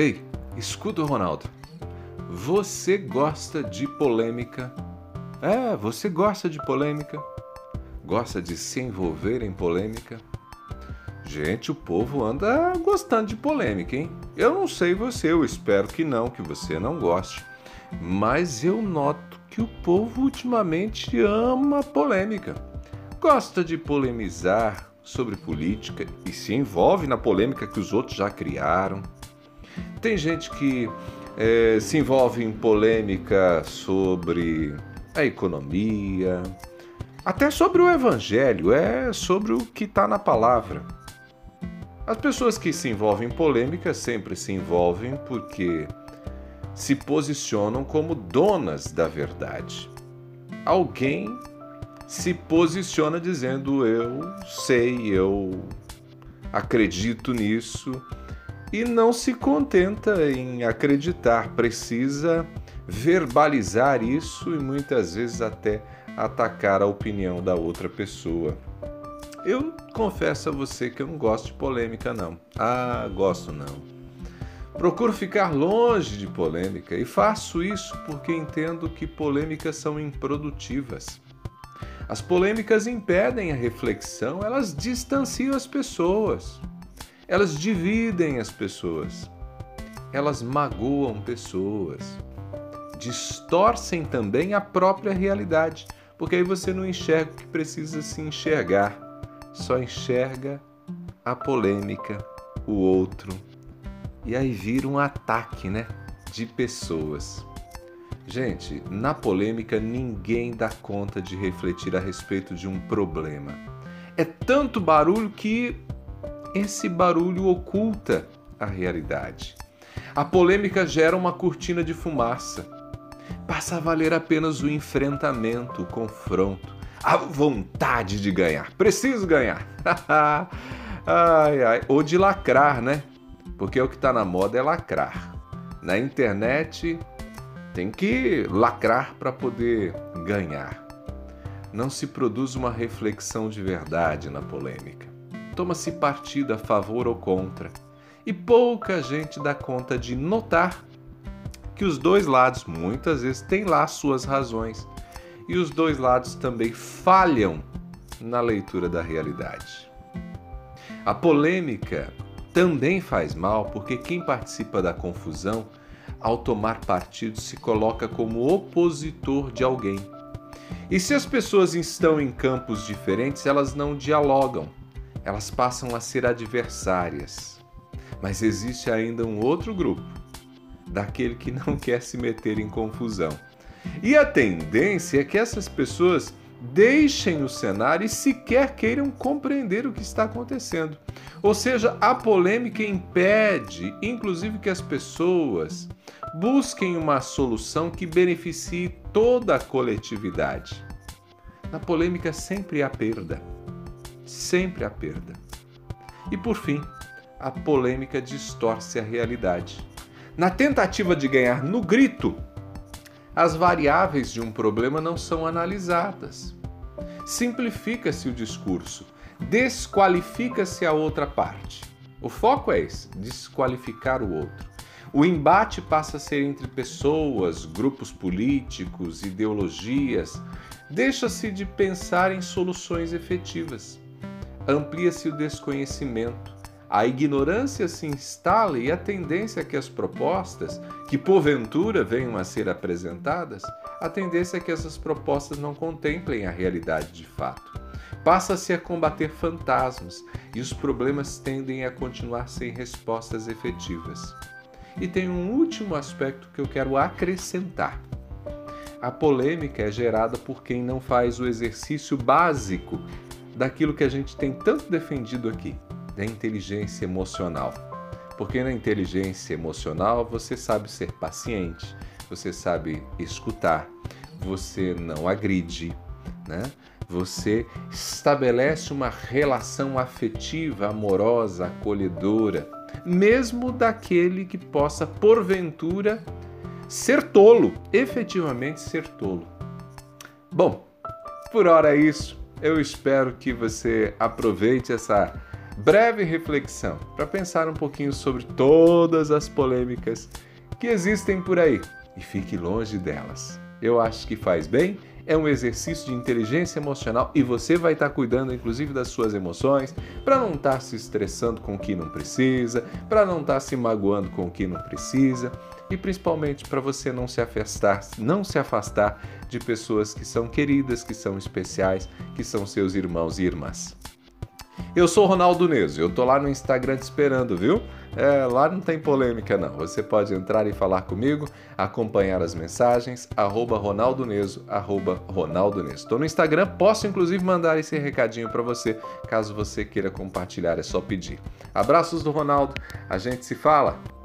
Ei, escuta, Ronaldo. Você gosta de polêmica? É, você gosta de polêmica? Gosta de se envolver em polêmica? Gente, o povo anda gostando de polêmica, hein? Eu não sei você, eu espero que não, que você não goste. Mas eu noto que o povo ultimamente ama polêmica. Gosta de polemizar sobre política e se envolve na polêmica que os outros já criaram. Tem gente que é, se envolve em polêmica sobre a economia, até sobre o evangelho, é sobre o que está na palavra. As pessoas que se envolvem em polêmica sempre se envolvem porque se posicionam como donas da verdade. Alguém se posiciona dizendo eu sei, eu acredito nisso e não se contenta em acreditar, precisa verbalizar isso e muitas vezes até atacar a opinião da outra pessoa. Eu confesso a você que eu não gosto de polêmica, não. Ah, gosto não. Procuro ficar longe de polêmica e faço isso porque entendo que polêmicas são improdutivas. As polêmicas impedem a reflexão, elas distanciam as pessoas, elas dividem as pessoas, elas magoam pessoas, distorcem também a própria realidade, porque aí você não enxerga o que precisa se enxergar só enxerga a polêmica, o outro. E aí vira um ataque, né? De pessoas. Gente, na polêmica ninguém dá conta de refletir a respeito de um problema. É tanto barulho que esse barulho oculta a realidade. A polêmica gera uma cortina de fumaça. Passa a valer apenas o enfrentamento, o confronto, a vontade de ganhar. Preciso ganhar. ai, ai. Ou de lacrar, né? Porque o que está na moda é lacrar. Na internet tem que lacrar para poder ganhar. Não se produz uma reflexão de verdade na polêmica. Toma-se partido a favor ou contra. E pouca gente dá conta de notar que os dois lados muitas vezes têm lá suas razões e os dois lados também falham na leitura da realidade. A polêmica também faz mal porque quem participa da confusão, ao tomar partido, se coloca como opositor de alguém. E se as pessoas estão em campos diferentes, elas não dialogam, elas passam a ser adversárias. Mas existe ainda um outro grupo, daquele que não quer se meter em confusão e a tendência é que essas pessoas deixem o cenário e sequer queiram compreender o que está acontecendo. Ou seja, a polêmica impede, inclusive, que as pessoas busquem uma solução que beneficie toda a coletividade. Na polêmica sempre há perda. Sempre há perda. E por fim, a polêmica distorce a realidade. Na tentativa de ganhar no grito, as variáveis de um problema não são analisadas. Simplifica-se o discurso, desqualifica-se a outra parte. O foco é esse: desqualificar o outro. O embate passa a ser entre pessoas, grupos políticos, ideologias. Deixa-se de pensar em soluções efetivas. Amplia-se o desconhecimento a ignorância se instala e a tendência é que as propostas, que porventura venham a ser apresentadas, a tendência é que essas propostas não contemplem a realidade de fato. Passa-se a combater fantasmas e os problemas tendem a continuar sem respostas efetivas. E tem um último aspecto que eu quero acrescentar. A polêmica é gerada por quem não faz o exercício básico daquilo que a gente tem tanto defendido aqui, da inteligência emocional. Porque na inteligência emocional você sabe ser paciente, você sabe escutar, você não agride, né? Você estabelece uma relação afetiva, amorosa, acolhedora, mesmo daquele que possa porventura ser tolo, efetivamente ser tolo. Bom, por hora é isso. Eu espero que você aproveite essa breve reflexão para pensar um pouquinho sobre todas as polêmicas que existem por aí e fique longe delas. Eu acho que faz bem, é um exercício de inteligência emocional e você vai estar cuidando inclusive das suas emoções para não estar se estressando com o que não precisa, para não estar se magoando com o que não precisa e principalmente para você não se afastar, não se afastar de pessoas que são queridas, que são especiais, que são seus irmãos e irmãs. Eu sou Ronaldo Neso, eu tô lá no Instagram te esperando, viu? É, lá não tem polêmica não. Você pode entrar e falar comigo, acompanhar as mensagens, arroba Ronaldo Neso, arroba Ronaldo Neso. Tô no Instagram, posso inclusive mandar esse recadinho para você, caso você queira compartilhar, é só pedir. Abraços do Ronaldo, a gente se fala.